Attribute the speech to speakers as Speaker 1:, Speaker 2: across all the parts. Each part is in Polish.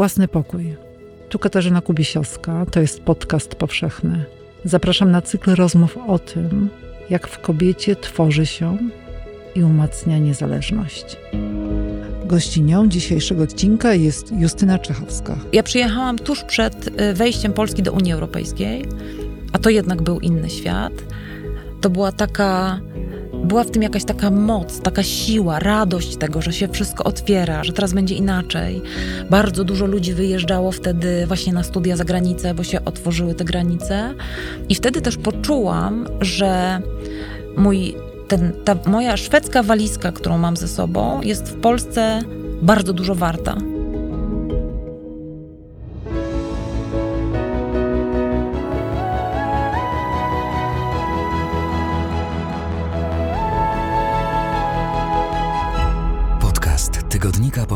Speaker 1: Własny pokój. Tu Katarzyna Kubisiowska, to jest podcast powszechny. Zapraszam na cykl rozmów o tym, jak w kobiecie tworzy się i umacnia niezależność. Gościnią dzisiejszego odcinka jest Justyna Czechowska.
Speaker 2: Ja przyjechałam tuż przed y, wejściem Polski do Unii Europejskiej, a to jednak był inny świat. To była taka była w tym jakaś taka moc, taka siła, radość tego, że się wszystko otwiera, że teraz będzie inaczej. Bardzo dużo ludzi wyjeżdżało wtedy właśnie na studia za granicę, bo się otworzyły te granice. I wtedy też poczułam, że mój, ten, ta moja szwedzka walizka, którą mam ze sobą, jest w Polsce bardzo dużo warta.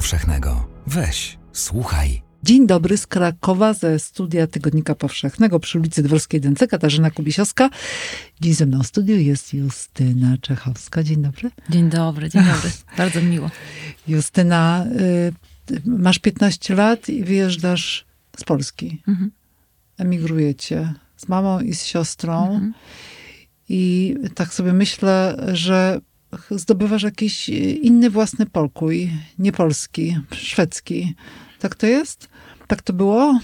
Speaker 3: Powszechnego. Weź, słuchaj.
Speaker 1: Dzień dobry z Krakowa ze studia Tygodnika Powszechnego przy ulicy Dworskiej Dęce. Katarzyna Kubisiowska. Dzień ze mną w studiu jest Justyna Czechowska. Dzień dobry.
Speaker 2: Dzień dobry, dzień dobry. Bardzo miło.
Speaker 1: Justyna, y, masz 15 lat i wyjeżdżasz z Polski. Mhm. Emigrujecie z mamą i z siostrą. Mhm. I tak sobie myślę, że zdobywasz jakiś inny własny pokój, nie polski, szwedzki. Tak to jest? Tak to było?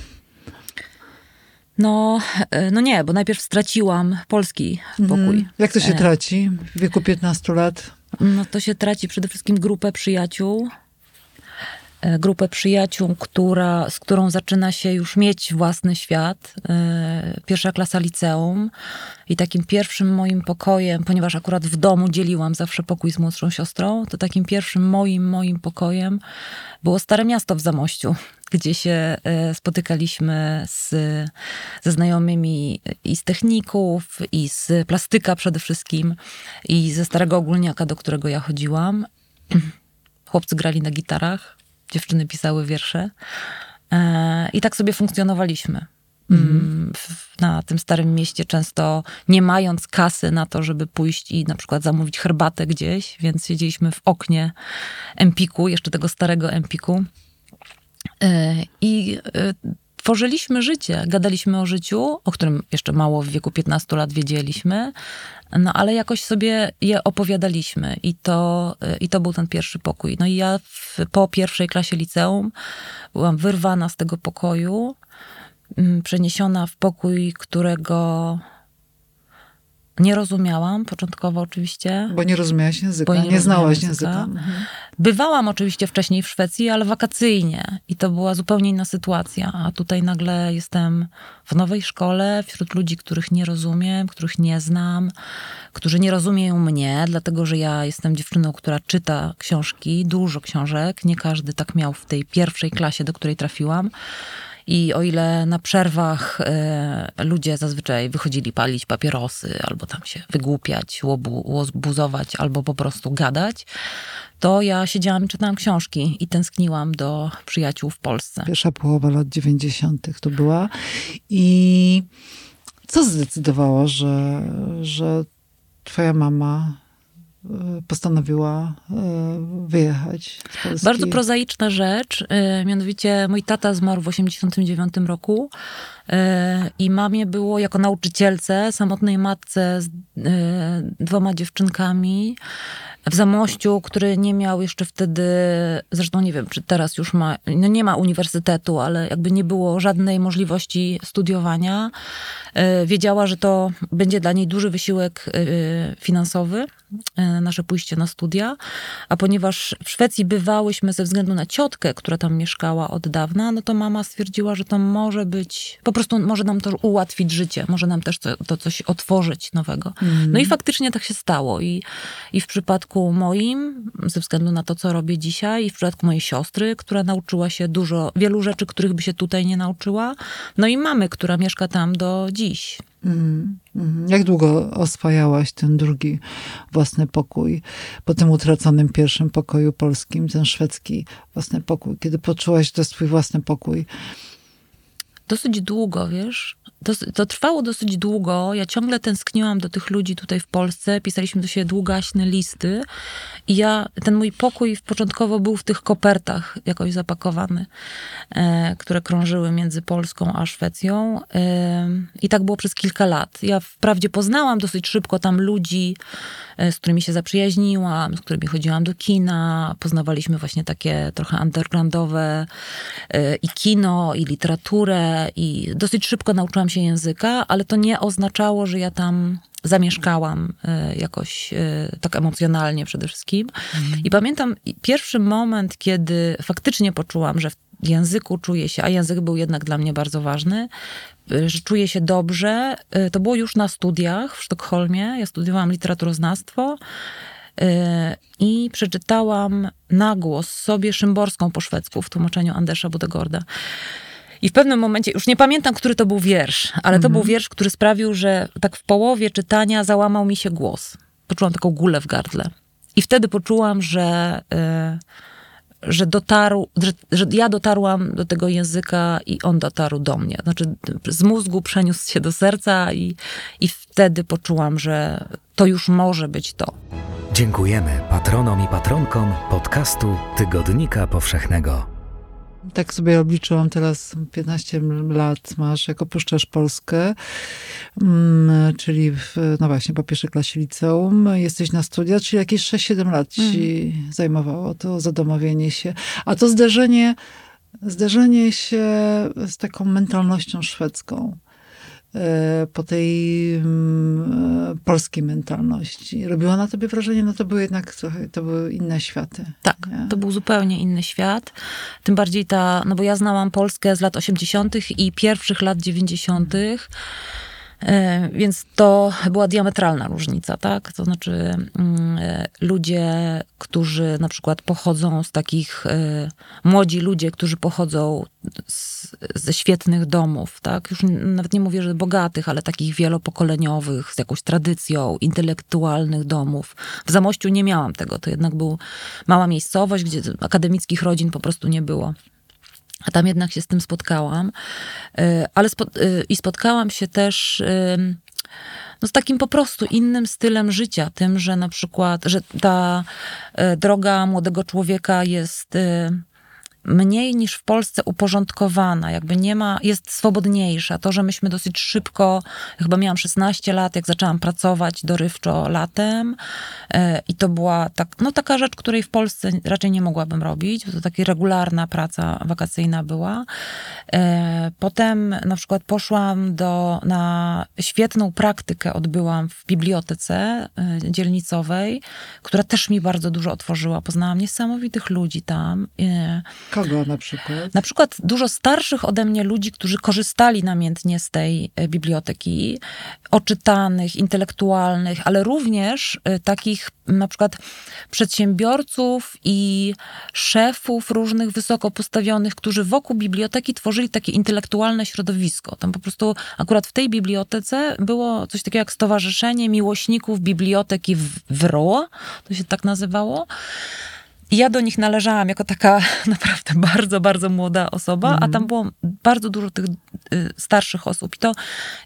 Speaker 2: No, e, no nie, bo najpierw straciłam polski pokój. Mhm.
Speaker 1: Jak to się e. traci w wieku 15 lat?
Speaker 2: No to się traci przede wszystkim grupę przyjaciół, grupę przyjaciół, która, z którą zaczyna się już mieć własny świat. E, pierwsza klasa liceum. I takim pierwszym moim pokojem, ponieważ akurat w domu dzieliłam zawsze pokój z młodszą siostrą, to takim pierwszym moim, moim pokojem było Stare Miasto w Zamościu, gdzie się e, spotykaliśmy z, ze znajomymi i z techników, i z plastyka przede wszystkim, i ze starego ogólniaka, do którego ja chodziłam. Chłopcy grali na gitarach, dziewczyny pisały wiersze. E, I tak sobie funkcjonowaliśmy. Mhm. Mm, na tym starym mieście, często nie mając kasy na to, żeby pójść i na przykład zamówić herbatę gdzieś, więc siedzieliśmy w oknie Empiku, jeszcze tego starego Empiku. E, I e, tworzyliśmy życie, gadaliśmy o życiu, o którym jeszcze mało w wieku 15 lat wiedzieliśmy, no ale jakoś sobie je opowiadaliśmy i to, i to był ten pierwszy pokój. No i ja w, po pierwszej klasie liceum byłam wyrwana z tego pokoju, mm, przeniesiona w pokój, którego nie rozumiałam początkowo oczywiście.
Speaker 1: Bo nie rozumiałaś języka, nie, nie znałaś języka. języka. Mhm.
Speaker 2: Bywałam oczywiście wcześniej w Szwecji, ale wakacyjnie i to była zupełnie inna sytuacja. A tutaj nagle jestem w nowej szkole, wśród ludzi, których nie rozumiem, których nie znam, którzy nie rozumieją mnie, dlatego że ja jestem dziewczyną, która czyta książki, dużo książek. Nie każdy tak miał w tej pierwszej klasie, do której trafiłam. I o ile na przerwach y, ludzie zazwyczaj wychodzili palić papierosy, albo tam się wygłupiać, łobuzować, albo po prostu gadać, to ja siedziałam i czytałam książki i tęskniłam do przyjaciół w Polsce.
Speaker 1: Pierwsza połowa lat 90. to była. I co zdecydowało, że, że twoja mama E, postanowiła e, wyjechać.
Speaker 2: Bardzo prozaiczna rzecz, e, mianowicie mój tata zmarł w 1989 roku i mamie było jako nauczycielce, samotnej matce z dwoma dziewczynkami, w Zamościu, który nie miał jeszcze wtedy, zresztą nie wiem, czy teraz już ma, no nie ma uniwersytetu, ale jakby nie było żadnej możliwości studiowania. E, wiedziała, że to będzie dla niej duży wysiłek e, finansowy, e, nasze pójście na studia, a ponieważ w Szwecji bywałyśmy ze względu na ciotkę, która tam mieszkała od dawna, no to mama stwierdziła, że to może być, po prostu może nam to ułatwić życie, może nam też to, to coś otworzyć nowego. Mm. No i faktycznie tak się stało i, i w przypadku przypadku moim, ze względu na to, co robię dzisiaj, i w przypadku mojej siostry, która nauczyła się dużo, wielu rzeczy, których by się tutaj nie nauczyła, no i mamy, która mieszka tam do dziś. Mm,
Speaker 1: mm. Jak długo oswajałaś ten drugi własny pokój po tym utraconym pierwszym pokoju polskim, ten szwedzki własny pokój? Kiedy poczułaś, że to jest twój własny pokój?
Speaker 2: dosyć długo, wiesz. To, to, trwało dosyć długo. Ja ciągle tęskniłam do tych ludzi tutaj w Polsce. Pisaliśmy do siebie długaśne listy. I ja, ten mój pokój początkowo był w tych kopertach jakoś zapakowany, e, które krążyły między Polską a Szwecją. E, I tak było przez kilka lat. Ja wprawdzie poznałam dosyć szybko tam ludzi, e, z którymi się zaprzyjaźniłam, z którymi chodziłam do kina. Poznawaliśmy właśnie takie trochę undergroundowe e, i kino, i literaturę. I dosyć szybko nauczyłam się języka, ale to nie oznaczało, że ja tam zamieszkałam e, jakoś e, tak emocjonalnie przede wszystkim. Mhm. I pamiętam pierwszy moment, kiedy faktycznie poczułam, że w języku czuję się, a język był jednak dla mnie bardzo ważny, e, że czuję się dobrze. To było już na studiach w Sztokholmie. Ja studiowałam literaturoznawstwo i przeczytałam na głos sobie Szymborską po szwedzku w tłumaczeniu Andersa Budegorda. I w pewnym momencie, już nie pamiętam, który to był wiersz, ale to był mhm. wiersz, który sprawił, że tak w połowie czytania załamał mi się głos. Poczułam taką gulę w gardle. I wtedy poczułam, że, y, że dotarł, że, że ja dotarłam do tego języka i on dotarł do mnie. Znaczy z mózgu przeniósł się do serca i, i wtedy poczułam, że to już może być to.
Speaker 3: Dziękujemy patronom i patronkom podcastu Tygodnika Powszechnego.
Speaker 1: Tak sobie obliczyłam teraz 15 lat masz, jak opuszczasz Polskę, mm, czyli w, no właśnie po pierwszej klasie liceum, jesteś na studiach, czyli jakieś 6-7 lat ci mm. zajmowało to zadomowienie się. A to zderzenie, zderzenie się z taką mentalnością szwedzką. E, po tej mm, e, polskiej mentalności. Robiło na tobie wrażenie? No to były jednak trochę, to były inne światy.
Speaker 2: Tak, nie? to był zupełnie inny świat. Tym bardziej ta, no bo ja znałam Polskę z lat 80. i pierwszych lat 90. E, więc to była diametralna różnica, tak? To znaczy mm, e, ludzie, którzy na przykład pochodzą z takich, e, młodzi ludzie, którzy pochodzą z, ze świetnych domów, tak? Już nawet nie mówię, że bogatych, ale takich wielopokoleniowych, z jakąś tradycją, intelektualnych domów. W Zamościu nie miałam tego. To jednak był mała miejscowość, gdzie akademickich rodzin po prostu nie było. A tam jednak się z tym spotkałam. E, ale spo, e, i spotkałam się też no, z takim po prostu innym stylem życia. Tym, że na przykład, że ta e, droga młodego człowieka jest mniej niż w Polsce uporządkowana, jakby nie ma, jest swobodniejsza. To, że myśmy dosyć szybko, chyba miałam 16 lat, jak zaczęłam pracować dorywczo latem e, i to była tak, no, taka rzecz, której w Polsce raczej nie mogłabym robić, bo to taka regularna praca wakacyjna była. E, potem na przykład poszłam do, na świetną praktykę odbyłam w bibliotece e, dzielnicowej, która też mi bardzo dużo otworzyła. Poznałam niesamowitych ludzi tam.
Speaker 1: Kogo na przykład?
Speaker 2: Na przykład dużo starszych ode mnie ludzi, którzy korzystali namiętnie z tej e, biblioteki, oczytanych, intelektualnych, ale również e, takich na przykład przedsiębiorców i szefów różnych wysoko postawionych, którzy wokół biblioteki tworzyli takie intelektualne środowisko. Tam po prostu akurat w tej bibliotece było coś takiego jak Stowarzyszenie Miłośników Biblioteki w WRO, to się tak nazywało. I ja do nich należałam jako taka naprawdę bardzo, bardzo młoda osoba, mm. a tam mhm. było bardzo dużo tych y, starszych osób. I to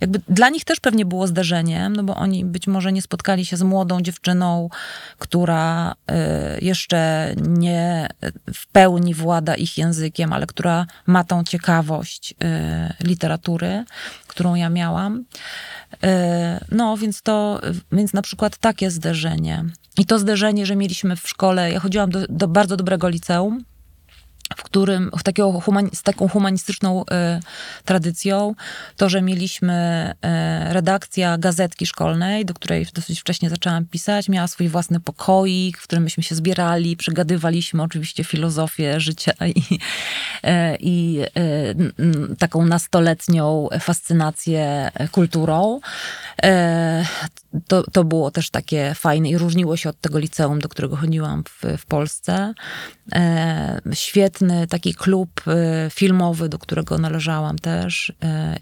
Speaker 2: jakby dla nich też pewnie było zdarzeniem, no bo oni być może nie spotkali się z młodą dziewczyną, która y, jeszcze nie w pełni włada ich językiem, ale która ma tą ciekawość y, literatury, którą ja miałam. No, więc to, więc na przykład takie zderzenie. I to zderzenie, że mieliśmy w szkole, ja chodziłam do, do bardzo dobrego liceum, w którym, w takiego z taką humanistyczną y, tradycją, to, że mieliśmy y, redakcja gazetki szkolnej, do której dosyć wcześnie zaczęłam pisać, miała swój własny pokoik, w którym myśmy się zbierali, przygadywaliśmy oczywiście filozofię życia i, y, i taką nastoletnią fascynację kulturą. To, to było też takie fajne i różniło się od tego liceum, do którego chodziłam w, w Polsce. Świetnie świetny taki klub y, filmowy, do którego należałam też y,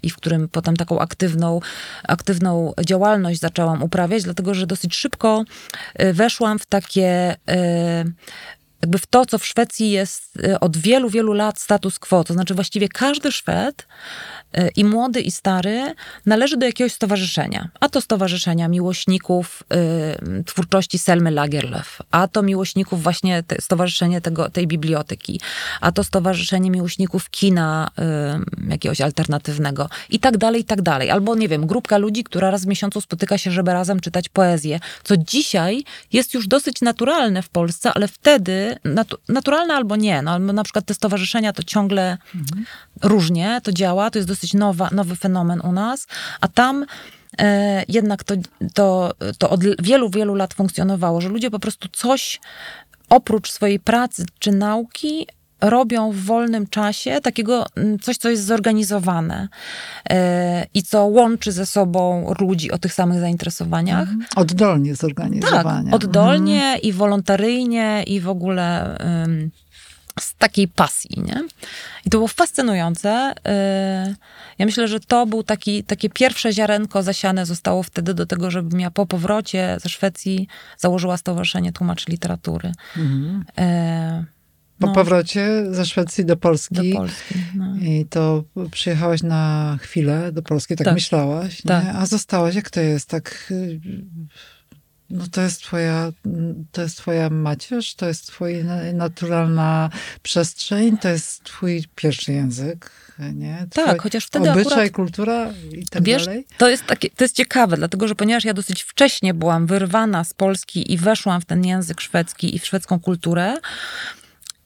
Speaker 2: i w którym potem taką aktywną, aktywną działalność zaczęłam uprawiać, dlatego że dosyć szybko weszłam w takie jakby w to, co w Szwecji jest y, od wielu, wielu lat status quo. To znaczy właściwie każdy Szwed y, i młody i stary należy do jakiegoś stowarzyszenia. A to stowarzyszenia miłośników y, twórczości Selmy Lagerlöf, a to miłośników właśnie te, stowarzyszenie tego, tej biblioteki, a to stowarzyszenie miłośników kina y, jakiegoś alternatywnego i tak dalej, i tak dalej. Albo nie wiem, grupka ludzi, która raz w miesiącu spotyka się, żeby razem czytać poezję, co dzisiaj jest już dosyć naturalne w Polsce, ale wtedy natu naturalne albo nie. No, na przykład te stowarzyszenia to ciągle mhm. różnie to działa, to jest dosyć nowa, nowy fenomen u nas, a tam e, jednak to, to, to od wielu, wielu lat funkcjonowało, że ludzie po prostu coś oprócz swojej pracy czy nauki robią w wolnym czasie takiego mm, coś, co jest zorganizowane e, i co łączy ze sobą ludzi o tych samych zainteresowaniach. Mhm.
Speaker 1: Oddolnie zorganizowane.
Speaker 2: Tak, oddolnie mhm. i wolontaryjnie i w ogóle z takiej pasji, nie? I to było fascynujące. E, ja myślę, że to był taki, takie pierwsze ziarenko zasiane zostało wtedy do tego, żebym ja po powrocie ze Szwecji założyła Stowarzyszenie Tłumaczy Literatury. Mhm.
Speaker 1: Po no. powrocie ze Szwecji do Polski.
Speaker 2: Do Polski no.
Speaker 1: I to przyjechałaś na chwilę do Polski, tak, tak. myślałaś, tak. a zostałaś, jak to jest, tak... Y, no to jest twoja, to jest twoja macierz, to jest twoja naturalna przestrzeń, to jest twój pierwszy język, nie?
Speaker 2: Twój tak, chociaż wtedy
Speaker 1: obyczaj,
Speaker 2: akurat,
Speaker 1: kultura i tak
Speaker 2: wiesz,
Speaker 1: dalej.
Speaker 2: To jest, takie, to jest ciekawe, dlatego że ponieważ ja dosyć wcześnie byłam wyrwana z Polski i weszłam w ten język szwedzki i w szwedzką kulturę,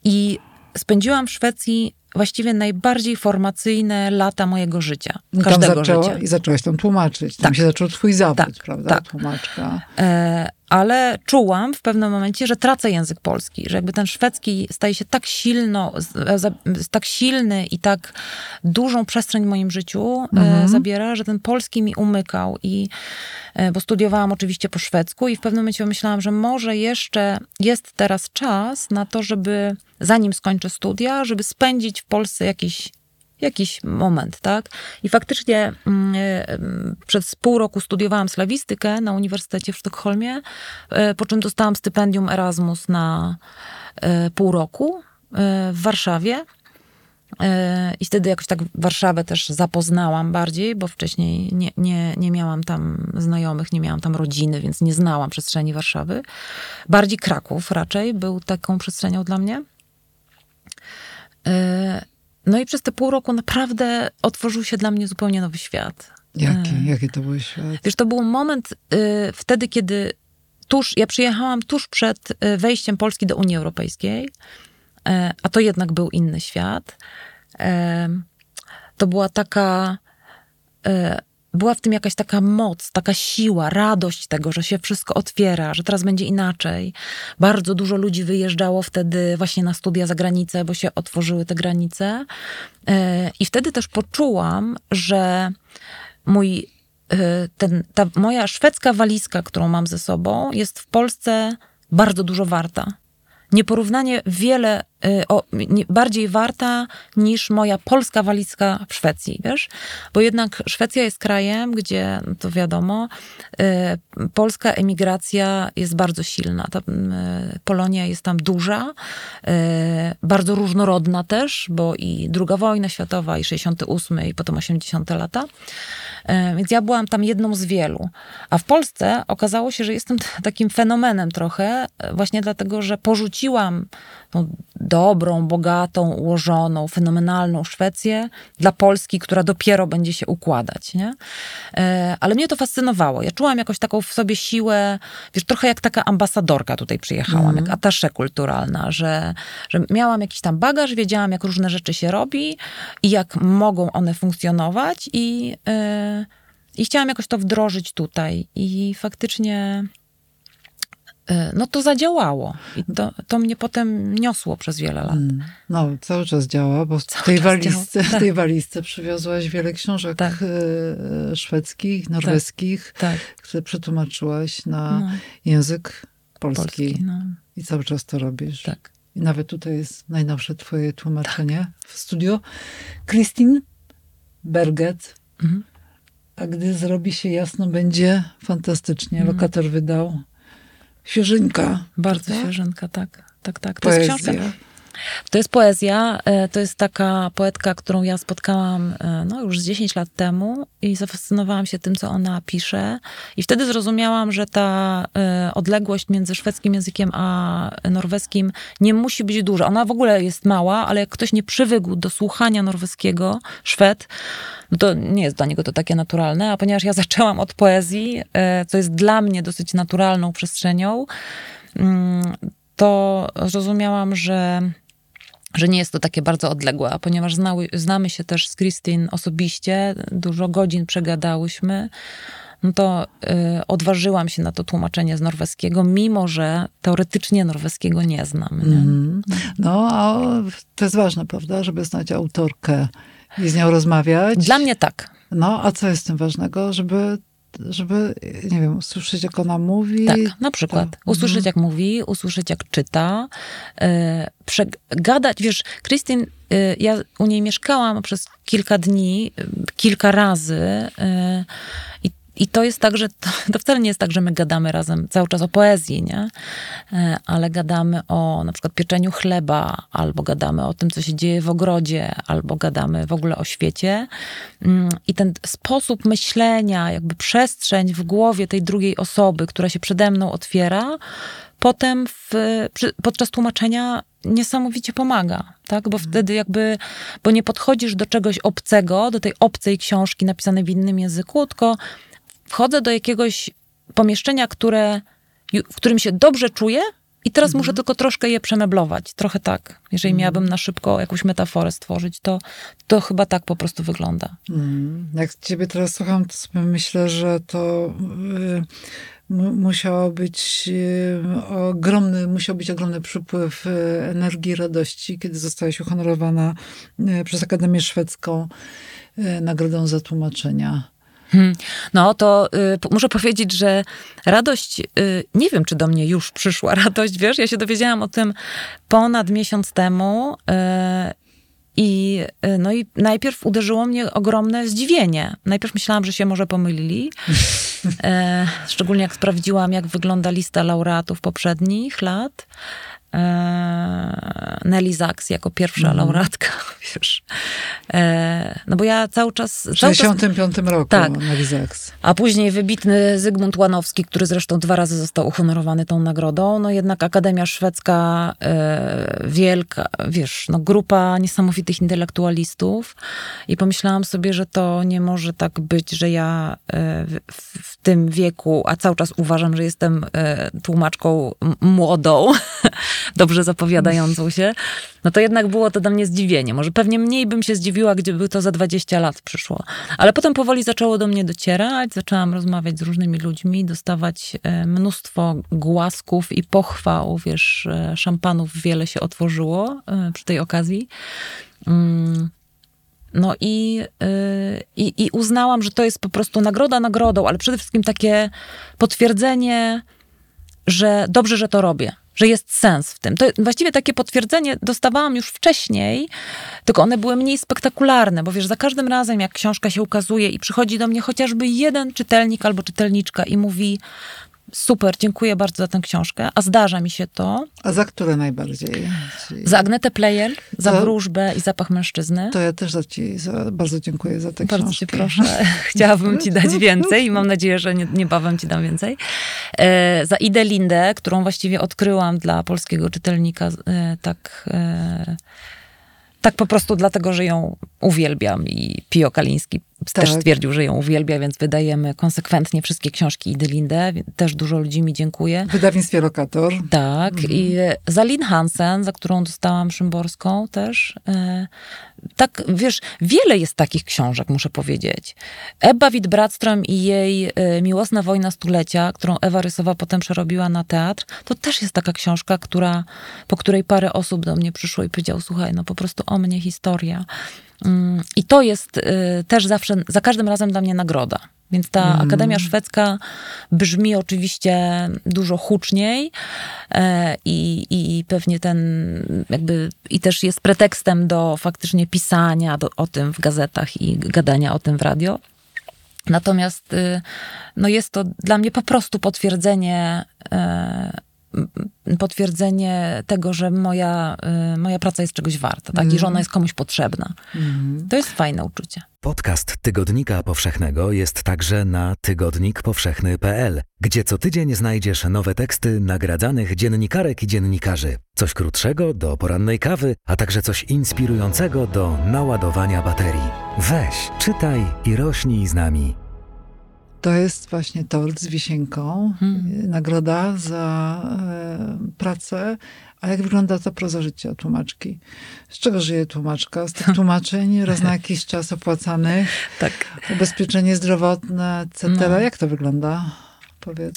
Speaker 2: i spędziłam w Szwecji właściwie najbardziej formacyjne lata mojego życia. Każdego
Speaker 1: tam zaczęła,
Speaker 2: życia.
Speaker 1: I zaczęłaś tam tłumaczyć. Tam tak. się zaczął twój zawód, tak, prawda?
Speaker 2: Tak.
Speaker 1: Tłumaczka.
Speaker 2: E, ale czułam w pewnym momencie, że tracę język polski, że jakby ten szwedzki staje się tak silno, tak silny i tak dużą przestrzeń w moim życiu e, mhm. zabiera, że ten polski mi umykał i e, bo studiowałam oczywiście po szwedzku i w pewnym momencie myślałam, że może jeszcze jest teraz czas na to, żeby zanim skończę studia, żeby spędzić w Polsce jakiś jakiś moment, tak? I faktycznie mm, e, przez pół roku studiowałam slawistykę na Uniwersytecie w Sztokholmie, e, po czym dostałam stypendium Erasmus na pół roku w Warszawie. I wtedy jakoś tak Warszawę też zapoznałam bardziej, bo wcześniej nie, nie, nie miałam tam znajomych, nie miałam tam rodziny, więc nie znałam przestrzeni Warszawy. Bardziej Kraków raczej był taką przestrzenią dla mnie. No i przez te pół roku naprawdę otworzył się dla mnie zupełnie nowy świat.
Speaker 1: Jaki? E, Jaki to był świat?
Speaker 2: Wiesz, to był moment y, wtedy, kiedy tuż, ja przyjechałam tuż przed y, wejściem Polski do Unii Europejskiej, y, a to jednak był inny świat. To była taka była w tym jakaś taka moc, taka siła, radość tego, że się wszystko otwiera, że teraz będzie inaczej. Bardzo dużo ludzi wyjeżdżało wtedy właśnie na studia za granicę, bo się otworzyły te granice. E, I wtedy też poczułam, że mój, e, ten, ta moja szwedzka walizka, którą mam ze sobą, jest w Polsce bardzo dużo warta nieporównanie wiele o, nie, bardziej warta niż moja polska walizka w Szwecji, wiesz? Bo jednak Szwecja jest krajem, gdzie, no to wiadomo, y, polska emigracja jest bardzo silna. Ta, y, Polonia jest tam duża, y, bardzo różnorodna też, bo i druga wojna światowa, i 68, i potem 80 lata. Y, więc ja byłam tam jedną z wielu. A w Polsce okazało się, że jestem takim fenomenem trochę, y, właśnie dlatego, że porzuciłam tą dobrą, bogatą, ułożoną, fenomenalną Szwecję dla Polski, która dopiero będzie się układać, nie? E, ale mnie to fascynowało. Ja czułam jakąś taką w sobie siłę, wiesz, trochę jak taka ambasadorka tutaj przyjechałam, mm. jak atasze kulturalna, że, że miałam jakiś tam bagaż, wiedziałam, jak różne rzeczy się robi i jak mogą one funkcjonować i, yy, i chciałam jakoś to wdrożyć tutaj. I faktycznie no to zadziałało. I to, to mnie potem niosło przez wiele lat. Mm.
Speaker 1: No, cały czas działa, bo w tej, walizce, w tej walizce przywiozłaś wiele książek tak. E, szwedzkich, norweskich, tak. tak. które przetłumaczyłaś na no. język polski. polski no. I cały czas to robisz.
Speaker 2: Tak.
Speaker 1: I nawet tutaj jest najnowsze twoje tłumaczenie tak. w studio. Christine Berget. Mhm. A gdy zrobi się jasno, będzie fantastycznie. Mhm. Lokator wydał Świeżynka.
Speaker 2: Bardzo prawda? świeżynka, tak. tak. tak, tak.
Speaker 1: To Poezja. jest książka.
Speaker 2: To jest poezja. E, to jest taka poetka, którą ja spotkałam e, no, już 10 lat temu i zafascynowałam się tym, co ona pisze. I wtedy zrozumiałam, że ta e, odległość między szwedzkim językiem a norweskim nie musi być duża. Ona w ogóle jest mała, ale jak ktoś nie przywykł do słuchania norweskiego, Szwed, no to nie jest dla niego to takie naturalne. A ponieważ ja zaczęłam od poezji, co jest dla mnie dosyć naturalną przestrzenią, mm, to zrozumiałam, że że nie jest to takie bardzo odległe, a ponieważ znały, znamy się też z Christine osobiście, dużo godzin przegadałyśmy, no to y, odważyłam się na to tłumaczenie z norweskiego, mimo że teoretycznie norweskiego nie znam. Nie? Mm.
Speaker 1: No, a to jest ważne, prawda, żeby znać autorkę i z nią rozmawiać.
Speaker 2: Dla mnie tak.
Speaker 1: No, a co jest tym ważnego? Żeby żeby, nie wiem, usłyszeć, jak ona mówi.
Speaker 2: Tak, na przykład. Tak. Usłyszeć, jak mówi, usłyszeć, jak czyta, yy, gadać. Wiesz, Christine, yy, ja u niej mieszkałam przez kilka dni, yy, kilka razy i i to jest tak, że to, to, wcale nie jest tak, że my gadamy razem cały czas o poezji, nie? E, ale gadamy o na przykład pieczeniu chleba, albo gadamy o tym, co się dzieje w ogrodzie, albo gadamy w ogóle o świecie. Mm, I ten sposób myślenia, jakby przestrzeń w głowie tej drugiej osoby, która się przede mną otwiera, potem w, podczas tłumaczenia niesamowicie pomaga, tak? Bo wtedy jakby, bo nie podchodzisz do czegoś obcego, do tej obcej książki napisanej w innym języku, tylko wchodzę do jakiegoś pomieszczenia, które, w którym się dobrze czuję i teraz mhm. muszę tylko troszkę je przemeblować. Trochę tak. Jeżeli mhm. miałabym na szybko jakąś metaforę stworzyć, to, to chyba tak po prostu wygląda.
Speaker 1: Mhm. Jak ciebie teraz słucham, to sobie myślę, że to y, musiało być y, ogromny, musiał być ogromny przypływ y, energii, radości, kiedy zostałaś uhonorowana y, przez Akademię Szwedzką nagrodą za tłumaczenia.
Speaker 2: Hmm. No to y, muszę powiedzieć, że radość, y, nie wiem, czy do mnie już przyszła radość, wiesz, ja się dowiedziałam o tym ponad miesiąc temu y, i, y, no i najpierw uderzyło mnie ogromne zdziwienie. Najpierw myślałam, że się może pomylili, e, szczególnie jak sprawdziłam, jak wygląda lista laureatów poprzednich lat. E, Nelly Zaks jako pierwsza mm. laureatka, wiesz. E, no bo ja cały czas...
Speaker 1: W 65 roku tak. Nelly Zaks.
Speaker 2: A później wybitny Zygmunt Łanowski, który zresztą dwa razy został uhonorowany tą nagrodą. No jednak Akademia Szwedzka, e, wielka, wiesz, no grupa niesamowitych intelektualistów. I pomyślałam sobie, że to nie może tak być, że ja w, w tym wieku, a cały czas uważam, że jestem tłumaczką młodą, dobrze zapowiadającą się, no to jednak było to dla mnie zdziwienie. Może pewnie mniej bym się zdziwiła, gdyby to za 20 lat przyszło. Ale potem powoli zaczęło do mnie docierać, zaczęłam rozmawiać z różnymi ludźmi, dostawać e, mnóstwo głasków i pochwał, wiesz, e, szampanów wiele się otworzyło e, przy tej okazji. Mm. No i, i, i uznałam, że to jest po prostu nagroda nagrodą, ale przede wszystkim takie potwierdzenie, że dobrze, że to robię że jest sens w tym. To właściwie takie potwierdzenie dostawałam już wcześniej, tylko one były mniej spektakularne, bo wiesz, za każdym razem, jak książka się ukazuje i przychodzi do mnie chociażby jeden czytelnik albo czytelniczka i mówi, super, dziękuję bardzo za tę książkę, a zdarza mi się to.
Speaker 1: A za które najbardziej?
Speaker 2: Czyli... Za Agnetę Plejer, za to, wróżbę i zapach mężczyzny.
Speaker 1: To ja też za ci za, bardzo dziękuję za tę
Speaker 2: bardzo
Speaker 1: książkę.
Speaker 2: Bardzo cię proszę. Chciałabym ci dać więcej i mam nadzieję, że nie, niebawem ci dam więcej. E, za Idę Lindę, którą właściwie odkryłam dla polskiego czytelnika e, tak... E, tak po prostu dlatego, że ją uwielbiam i Pio Kaliński tak. też stwierdził, że ją uwielbia, więc wydajemy konsekwentnie wszystkie książki Idy Lindę. Też dużo ludzi mi dziękuję.
Speaker 1: W wydawnictwie Lokator.
Speaker 2: Tak. Mhm. I za Lin Hansen, za którą dostałam Szymborską też. E, tak, wiesz, wiele jest takich książek, muszę powiedzieć. Ebba Witt-Bradström i jej e, Miłosna wojna stulecia, którą Ewa Rysowa potem przerobiła na teatr, to też jest taka książka, która, po której parę osób do mnie przyszło i powiedział, słuchaj, no po prostu o mnie historia. I to jest y, też zawsze, za każdym razem dla mnie nagroda. Więc ta mm. Akademia Szwedzka brzmi oczywiście dużo huczniej e, i, i pewnie ten jakby i też jest pretekstem do faktycznie pisania do, o tym w gazetach i gadania o tym w radio. Natomiast y, no jest to dla mnie po prostu potwierdzenie e, potwierdzenie tego, że moja, y, moja praca jest czegoś warta, tak? I że ona jest komuś potrzebna. To jest fajne uczucie.
Speaker 3: Podcast Tygodnika Powszechnego jest także na tygodnikpowszechny.pl, gdzie co tydzień znajdziesz nowe teksty nagradzanych dziennikarek i dziennikarzy. Coś krótszego do porannej kawy, a także coś inspirującego do naładowania baterii. Weź, czytaj i rośnij z nami.
Speaker 1: To jest właśnie tort z wisienką,
Speaker 2: Hmm.
Speaker 1: nagroda za e, pracę. A jak wygląda ta proza życia tłumaczki? Z czego żyje tłumaczka? Z tych tłumaczeń raz na jakiś czas opłacanych,
Speaker 2: Tak.
Speaker 1: ubezpieczenie zdrowotne, etc.
Speaker 2: No.
Speaker 1: Jak to wygląda? Powiedz.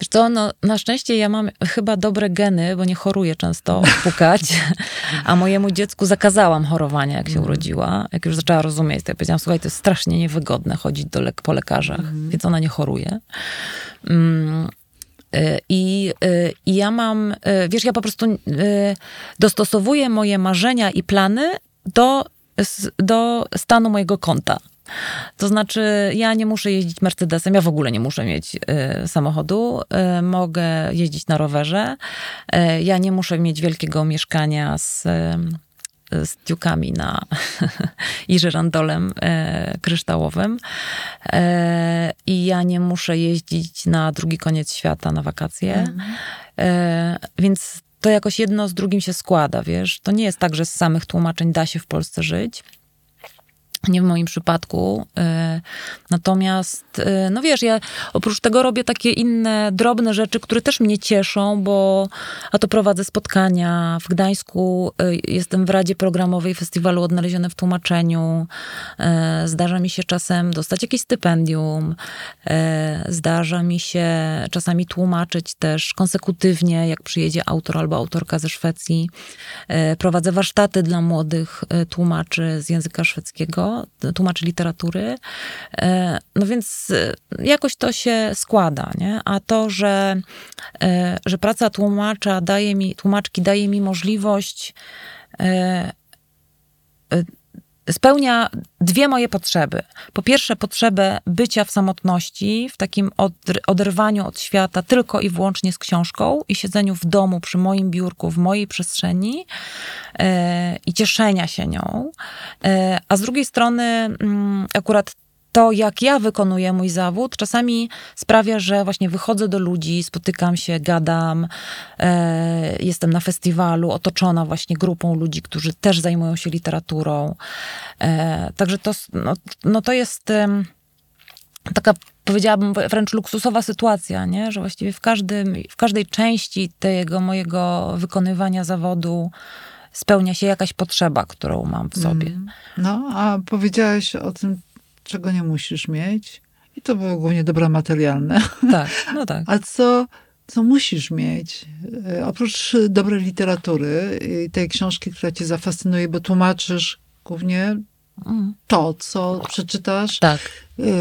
Speaker 2: Wiesz co, no, na szczęście ja mam chyba dobre geny, bo nie choruję często pukać, a mojemu dziecku zakazałam chorowania, jak się urodziła. Jak już zaczęła rozumieć, to ja powiedziałam, słuchaj, to jest strasznie niewygodne chodzić do lek- po lekarzach, więc ona nie choruje. Mm, y, I, y, I ja mam, y, wiesz, ja po prostu dostosowuję moje marzenia i plany do, do stanu mojego konta. To znaczy, ja nie muszę jeździć Mercedesem, ja w ogóle nie muszę mieć y, samochodu, y, mogę jeździć na rowerze, y, ja nie muszę mieć wielkiego mieszkania z, y, z tiukami na i żyrandolem y, kryształowym. Y, i ja nie muszę jeździć na drugi koniec świata na wakacje, y, więc to jakoś jedno z drugim się składa, wiesz. To nie jest tak, że z samych tłumaczeń da się w Polsce żyć. Nie w moim przypadku. Y, Natomiast, y, no wiesz, ja oprócz tego robię takie inne drobne rzeczy, które też mnie cieszą, bo a to prowadzę spotkania. W Gdańsku y, jestem w Radzie Programowej Festiwalu Odnalezione w Tłumaczeniu. Zdarza mi się czasem dostać jakieś stypendium. Zdarza mi się czasami tłumaczyć też konsekutywnie, jak przyjedzie autor albo autorka ze Szwecji. Prowadzę warsztaty dla młodych tłumaczy z języka szwedzkiego, tłumaczy literatury. E, No więc e, jakoś to się składa, nie? A to, że, e, że praca tłumacza daje mi, tłumaczki daje mi możliwość spełnia dwie moje potrzeby. Po pierwsze, potrzebę bycia w samotności, w takim oderwaniu od świata tylko i wyłącznie z książką i siedzeniu w domu przy moim biurku, w mojej przestrzeni e, i cieszenia się nią. E, a z drugiej strony, mm, akurat to, jak ja wykonuję mój zawód, czasami sprawia, że właśnie wychodzę do ludzi, spotykam się, gadam, e, jestem na festiwalu, otoczona właśnie grupą ludzi, którzy też zajmują się literaturą. E, także to, no, no to jest em, taka, powiedziałabym, wręcz luksusowa sytuacja, nie? że właściwie w, każdym, w każdej części tego mojego wykonywania zawodu spełnia się jakaś potrzeba, którą mam w sobie.
Speaker 1: No, a powiedziałaś o tym, czego nie musisz mieć. I to było głównie dobra materialne.
Speaker 2: Tak, no tak.
Speaker 1: A co, co musisz mieć? E, Oprócz dobrej literatury i tej książki, która cię zafascynuje, bo tłumaczysz głównie
Speaker 2: Mm.
Speaker 1: to, co przeczytasz,
Speaker 2: Tak.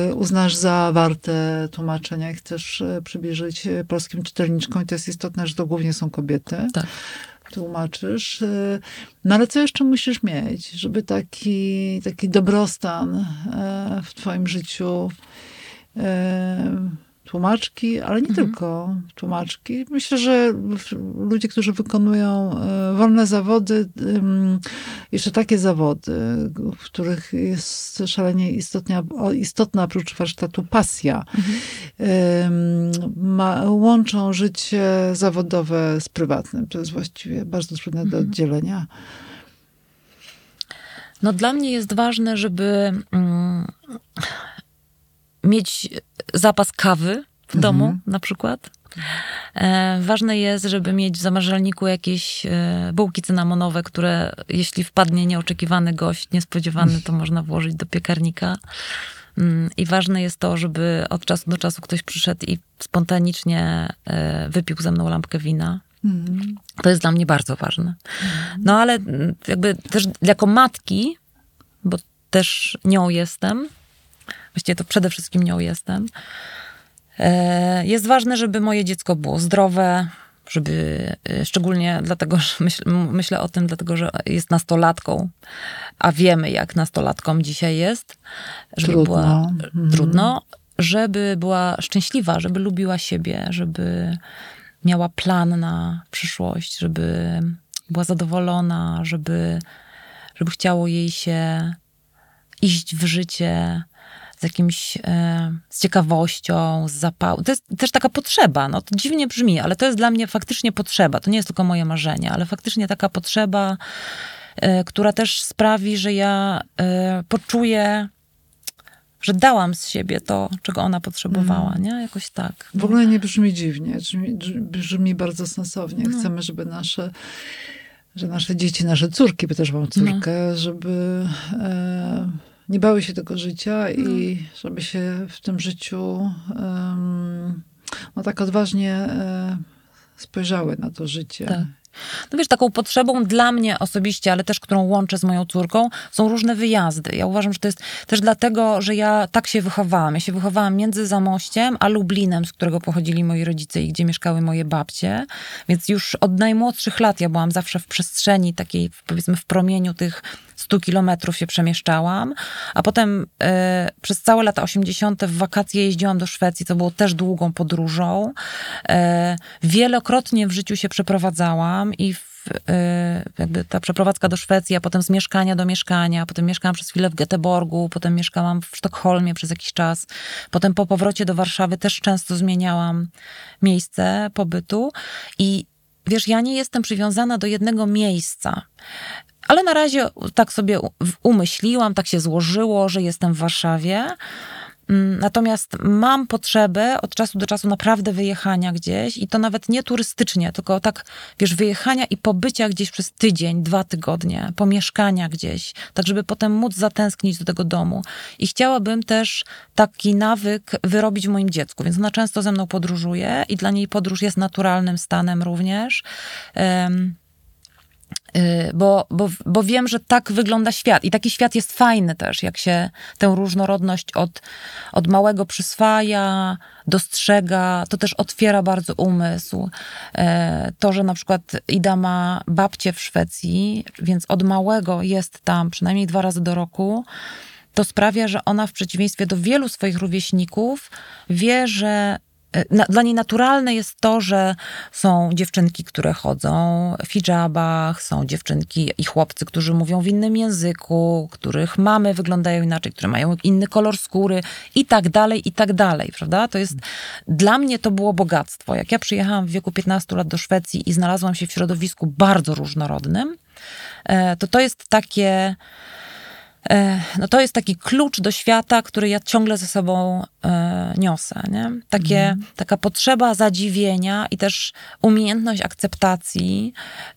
Speaker 1: y, uznasz za warte tłumaczenia i chcesz y, przybliżyć polskim czytelniczkom. I to jest istotne, że to głównie są kobiety.
Speaker 2: Tak.
Speaker 1: Tłumaczysz. y, No ale co jeszcze musisz mieć, żeby taki, taki dobrostan y, w twoim życiu y, tłumaczki, ale nie tylko tłumaczki. Myślę, że ludzie, którzy wykonują e, wolne zawody, jeszcze takie zawody, w których jest szalenie istotna, istotna oprócz warsztatu pasja, ym, ma, łączą życie zawodowe z prywatnym. To jest właściwie bardzo trudne do oddzielenia.
Speaker 2: No dla mnie jest ważne, żeby mm, mieć zapas kawy w domu na przykład. E, ważne jest, żeby mieć w zamarzelniku jakieś e, bułki cynamonowe, które jeśli wpadnie nieoczekiwany gość, niespodziewany, to można włożyć do piekarnika. Mm, I ważne jest to, żeby od czasu do czasu ktoś przyszedł i spontanicznie e, wypił ze mną lampkę wina.
Speaker 1: Mhm.
Speaker 2: To jest dla mnie bardzo ważne. No ale mm, jakby też jako matki, bo też nią jestem, właściwie to przede wszystkim nią jestem, e, jest ważne, żeby moje dziecko było zdrowe, żeby e, szczególnie dlatego, że myśl, myślę o tym, dlatego, że jest nastolatką, a wiemy, jak nastolatkom dzisiaj jest, żeby
Speaker 1: Trudno.
Speaker 2: była
Speaker 1: Mhm.
Speaker 2: trudno, żeby była szczęśliwa, żeby lubiła siebie, żeby miała plan na przyszłość, żeby była zadowolona, żeby, żeby chciało jej się iść w życie jakimś, e, z ciekawością, z zapałem. To jest też taka potrzeba, no to dziwnie brzmi, ale to jest dla mnie faktycznie potrzeba. To nie jest tylko moje marzenie, ale faktycznie taka potrzeba, e, która też sprawi, że ja e, poczuję, że dałam z siebie to, czego ona potrzebowała, mm. nie? Jakoś tak.
Speaker 1: W ogóle nie brzmi dziwnie, brzmi, brzmi bardzo sensownie. No. Chcemy, żeby nasze że nasze dzieci, nasze córki, bo też mam córkę, no. żeby e, nie bały się tego życia no. i żeby się w tym życiu no tak odważnie e, spojrzały na to życie. Tak.
Speaker 2: No wiesz, taką potrzebą dla mnie osobiście, ale też którą łączę z moją córką, są różne wyjazdy. Ja uważam, że to jest też dlatego, że ja tak się wychowałam. Ja się wychowałam między Zamościem a Lublinem, z którego pochodzili moi rodzice i gdzie mieszkały moje babcie. Więc już od najmłodszych lat ja byłam zawsze w przestrzeni takiej, powiedzmy, w promieniu tych 100 kilometrów się przemieszczałam, a potem e, przez całe lata 80. w wakacje jeździłam do Szwecji, co było też długą podróżą. E, wielokrotnie w życiu się przeprowadzałam i w, e, jakby ta przeprowadzka do Szwecji, a potem z mieszkania do mieszkania, potem mieszkałam przez chwilę w Göteborgu, potem mieszkałam w Sztokholmie przez jakiś czas, potem po powrocie do Warszawy też często zmieniałam miejsce pobytu i wiesz, ja nie jestem przywiązana do jednego miejsca. Ale na razie tak sobie umyśliłam, tak się złożyło, że jestem w Warszawie. Mm, natomiast mam potrzebę od czasu do czasu naprawdę wyjechania gdzieś i to nawet nie turystycznie, tylko tak, wiesz, wyjechania i pobycia gdzieś przez tydzień, dwa tygodnie, pomieszkania gdzieś, tak żeby potem móc zatęsknić do tego domu. I chciałabym też taki nawyk wyrobić w moim dziecku, więc ona często ze mną podróżuje i dla niej podróż jest naturalnym stanem również. Um, bo, bo, bo wiem, że tak wygląda świat. I taki świat jest fajny też, jak się tę różnorodność od, od małego przyswaja, dostrzega, to też otwiera bardzo umysł. Y, to, że na przykład Ida ma babcię w Szwecji, więc od małego jest tam przynajmniej dwa razy do roku, to sprawia, że ona w przeciwieństwie do wielu swoich rówieśników wie, że E, dla niej naturalne jest to, że są dziewczynki, które chodzą w hijabach, są dziewczynki i chłopcy, którzy mówią w innym języku, których mamy wyglądają inaczej, które mają inny kolor skóry i tak dalej, i tak dalej, prawda? To jest, dla mnie to było bogactwo. Jak ja przyjechałam w wieku 15 lat do Szwecji i znalazłam się w środowisku bardzo różnorodnym, e, to to jest takie no to jest taki klucz do świata, który ja ciągle ze sobą e, niosę. Nie? Takie, mhm. Taka potrzeba zadziwienia i też umiejętność akceptacji,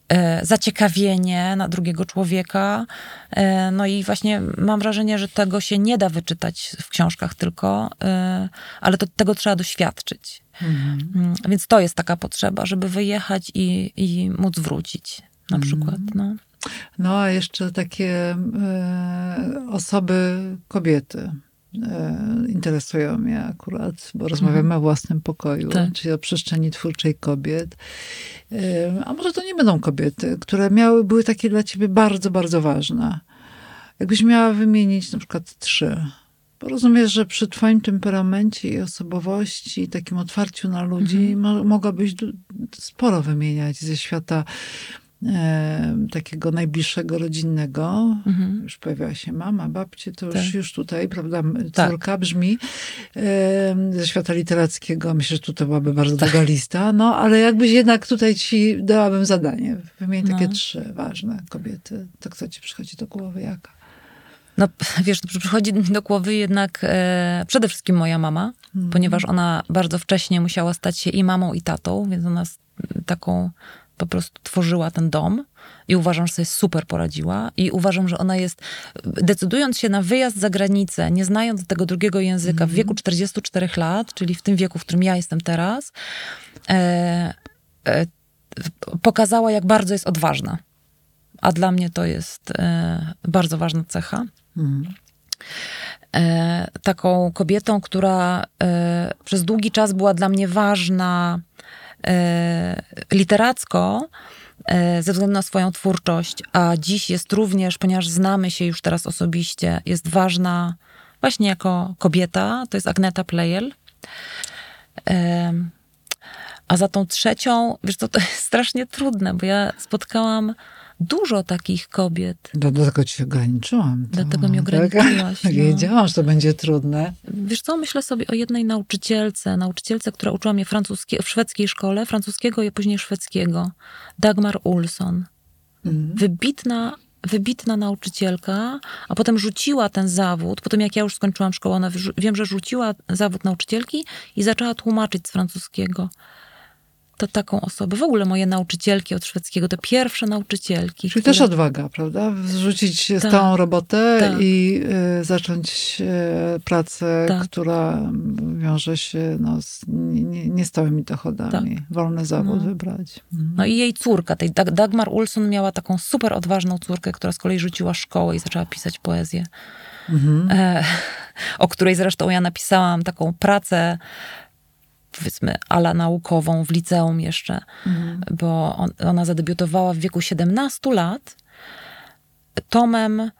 Speaker 2: e, zaciekawienie na drugiego człowieka. No i właśnie mam wrażenie, że tego się nie da wyczytać w książkach tylko, ale to, tego trzeba doświadczyć. Mhm. Mm, więc to jest taka potrzeba, żeby wyjechać i, i móc wrócić na mhm. przykład. No.
Speaker 1: No a jeszcze takie e, osoby, kobiety e, interesują mnie akurat, bo rozmawiamy mhm. o własnym pokoju, tak. czyli o przestrzeni twórczej kobiet. E, a może to nie będą kobiety, które miały, były takie dla ciebie bardzo, bardzo ważne. Jakbyś miała wymienić na przykład trzy. Bo rozumiesz, że przy twoim temperamencie i osobowości, i takim otwarciu na ludzi, mhm. mo mogłabyś sporo wymieniać ze świata takiego najbliższego rodzinnego. Mhm. Już pojawiła się mama, babcie, to tak. już, już tutaj, prawda, tak. córka tak. brzmi. Ze świata literackiego myślę, że tutaj byłaby bardzo tak. długa lista, no ale jakbyś jednak tutaj ci dałabym zadanie. Wymień no. takie trzy ważne kobiety. To kto ci przychodzi do głowy, jaka?
Speaker 2: No wiesz, przychodzi mi do głowy jednak e, przede wszystkim moja mama, mm. ponieważ ona bardzo wcześnie musiała stać się i mamą, i tatą, więc ona taką po prostu tworzyła ten dom i uważam, że sobie super poradziła i uważam, że ona jest, decydując się na wyjazd za granicę, nie znając tego drugiego języka w wieku 44 lat, czyli w tym wieku, w którym ja jestem teraz, e, e, pokazała, jak bardzo jest odważna. A dla mnie to jest e, bardzo ważna cecha. Mhm. taką kobietą, która e, przez długi czas była dla mnie ważna literacko, e, ze względu na swoją twórczość, a dziś jest również, ponieważ znamy się już teraz osobiście, jest ważna właśnie jako kobieta, to jest Agneta Plejel. E, a za tą trzecią, wiesz co, to jest strasznie trudne, bo ja spotkałam dużo takich kobiet.
Speaker 1: Dlatego ci ograniczyłam. To,
Speaker 2: Dlatego mi ograniczyłaś.
Speaker 1: Tak,
Speaker 2: no.
Speaker 1: Wiedziałam, że to będzie trudne.
Speaker 2: Wiesz co, myślę sobie o jednej nauczycielce, nauczycielce, która uczyła mnie francuskiej, w szwedzkiej szkole, francuskiego i później szwedzkiego. Dagmar Ulson.
Speaker 1: Mhm.
Speaker 2: Wybitna, wybitna nauczycielka, a potem rzuciła ten zawód. Potem jak ja już skończyłam szkołę, ona wiem, że rzuciła zawód nauczycielki i zaczęła tłumaczyć z francuskiego. To taką osobę. W ogóle moje nauczycielki od szwedzkiego, te pierwsze nauczycielki.
Speaker 1: Czyli
Speaker 2: które-
Speaker 1: też odwaga, prawda? Zrzucić
Speaker 2: Tak.
Speaker 1: stałą robotę
Speaker 2: Tak.
Speaker 1: i y, zacząć y, pracę,
Speaker 2: Tak.
Speaker 1: która wiąże się no, z nie, nie, nie stałymi dochodami. Wolny zawód
Speaker 2: Tak. No.
Speaker 1: wybrać. Mhm.
Speaker 2: No i jej córka, tej Dag- Dagmar Ulson miała taką super odważną córkę, która z kolei rzuciła szkołę i zaczęła pisać poezję.
Speaker 1: Mhm.
Speaker 2: E, o której zresztą ja napisałam taką pracę, powiedzmy, ala naukową w liceum jeszcze,
Speaker 1: Mhm.
Speaker 2: bo on, ona zadebiutowała w wieku 17 lat tomem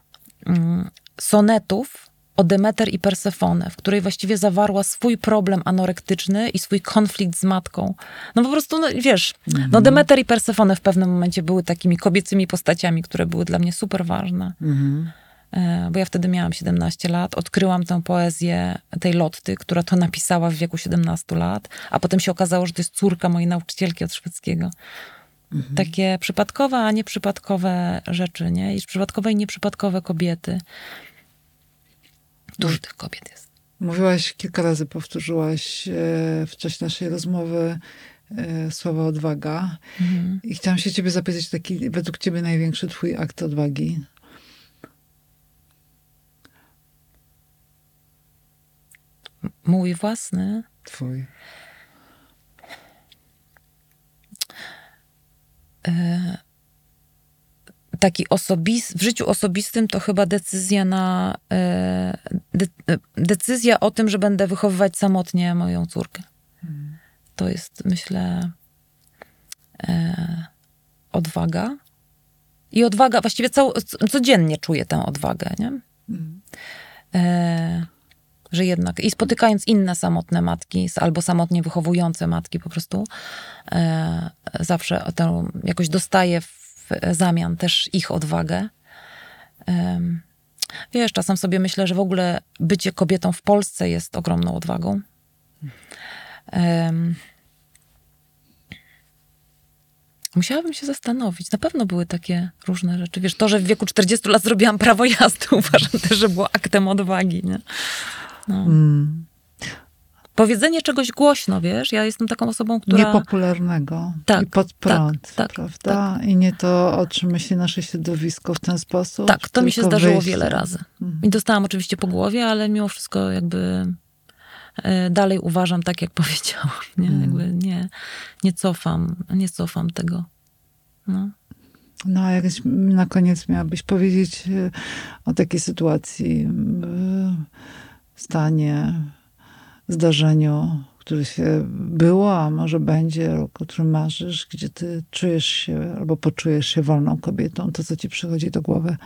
Speaker 2: mm, sonetów o Demeter i Persefonę, w której właściwie zawarła swój problem anorektyczny i swój konflikt z matką. No po prostu, no, wiesz, no Demeter i Persefonę w pewnym momencie były takimi kobiecymi postaciami, które były dla mnie super ważne.
Speaker 1: Mhm.
Speaker 2: E, bo ja wtedy miałam 17 lat, odkryłam tę poezję tej Lotty, która to napisała w wieku 17 lat, a potem się okazało, że to jest córka mojej nauczycielki od szwedzkiego. Takie przypadkowe, a nieprzypadkowe rzeczy, nie? I przypadkowe i nieprzypadkowe kobiety. Dużo tych kobiet jest.
Speaker 1: Mówiłaś kilka razy, powtórzyłaś e, w czasie naszej rozmowy e, słowo odwaga.
Speaker 2: Mhm.
Speaker 1: I chciałam się ciebie zapytać, taki według ciebie największy twój akt odwagi?
Speaker 2: Mój własny.
Speaker 1: Twój.
Speaker 2: taki osobis, w życiu osobistym to chyba decyzja na e, de, e, decyzja o tym, że będę wychowywać samotnie moją córkę. To jest, myślę, e, odwaga. I odwaga, właściwie cał, codziennie czuję tę odwagę, nie? E, że jednak, i spotykając inne samotne matki, albo samotnie wychowujące matki po prostu, e, zawsze jakoś dostaję w zamian też ich odwagę. Em, Wiesz, czasem sobie myślę, że w ogóle bycie kobietą w Polsce jest ogromną odwagą. Em, Musiałabym się zastanowić. Na pewno były takie różne rzeczy. Wiesz, to, że w wieku 40 lat zrobiłam prawo jazdy, uważam też, że było aktem odwagi, nie? No.
Speaker 1: Mm.
Speaker 2: Powiedzenie czegoś głośno, wiesz? Ja jestem taką osobą, która...
Speaker 1: Niepopularnego
Speaker 2: Tak,
Speaker 1: i pod prąd,
Speaker 2: tak,
Speaker 1: prawda? I nie to, o czym myśli nasze środowisko w ten sposób.
Speaker 2: Tak, to mi się zdarzyło
Speaker 1: wyjście.
Speaker 2: wiele razy.
Speaker 1: Mhm.
Speaker 2: I dostałam oczywiście po głowie, ale mimo wszystko jakby e, dalej uważam tak, jak powiedziałam. Nie?
Speaker 1: Mhm.
Speaker 2: Jakby nie, nie cofam, nie cofam tego. No.
Speaker 1: No, a jakś na koniec miałabyś powiedzieć e, o takiej sytuacji, m, stanie, zdarzeniu, które się było, a może będzie, o którym marzysz, gdzie ty czujesz się albo poczujesz się wolną kobietą, to co ci przychodzi do głowy.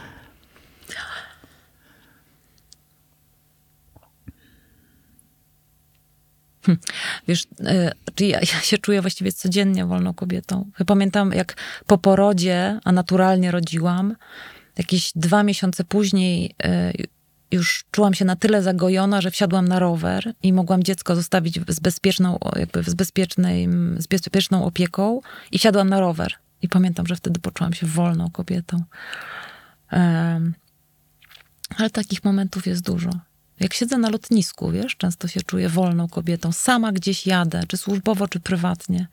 Speaker 2: Wiesz, e, ja, ja się czuję właściwie codziennie wolną kobietą. Pamiętam, jak po porodzie, a naturalnie rodziłam, jakieś dwa miesiące później e, już czułam się na tyle zagojona, że wsiadłam na rower i mogłam dziecko zostawić z bezpieczną, jakby z bezpiecznej, z bezpieczną opieką i wsiadłam na rower. I pamiętam, że wtedy poczułam się wolną kobietą. Em, ale takich momentów jest dużo. Jak siedzę na lotnisku, wiesz, często się czuję wolną kobietą. Sama gdzieś jadę, czy służbowo, czy prywatnie.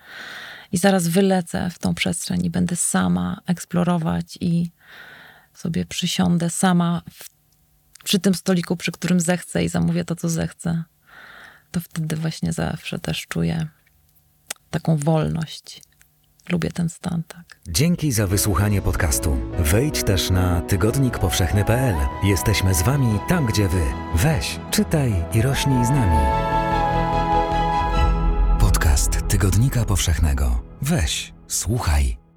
Speaker 2: I zaraz wylecę w tą przestrzeń i będę sama eksplorować i sobie przysiądę sama w, przy tym stoliku, przy którym zechcę i zamówię to, co zechcę. To wtedy właśnie zawsze też czuję taką wolność. Lubię ten stan, tak.
Speaker 3: Dzięki za wysłuchanie podcastu. Wejdź też na tygodnikpowszechny.pl. Jesteśmy z Wami tam, gdzie Wy. Weź, czytaj i rośnij z nami. Podcast Tygodnika Powszechnego. Weź, słuchaj.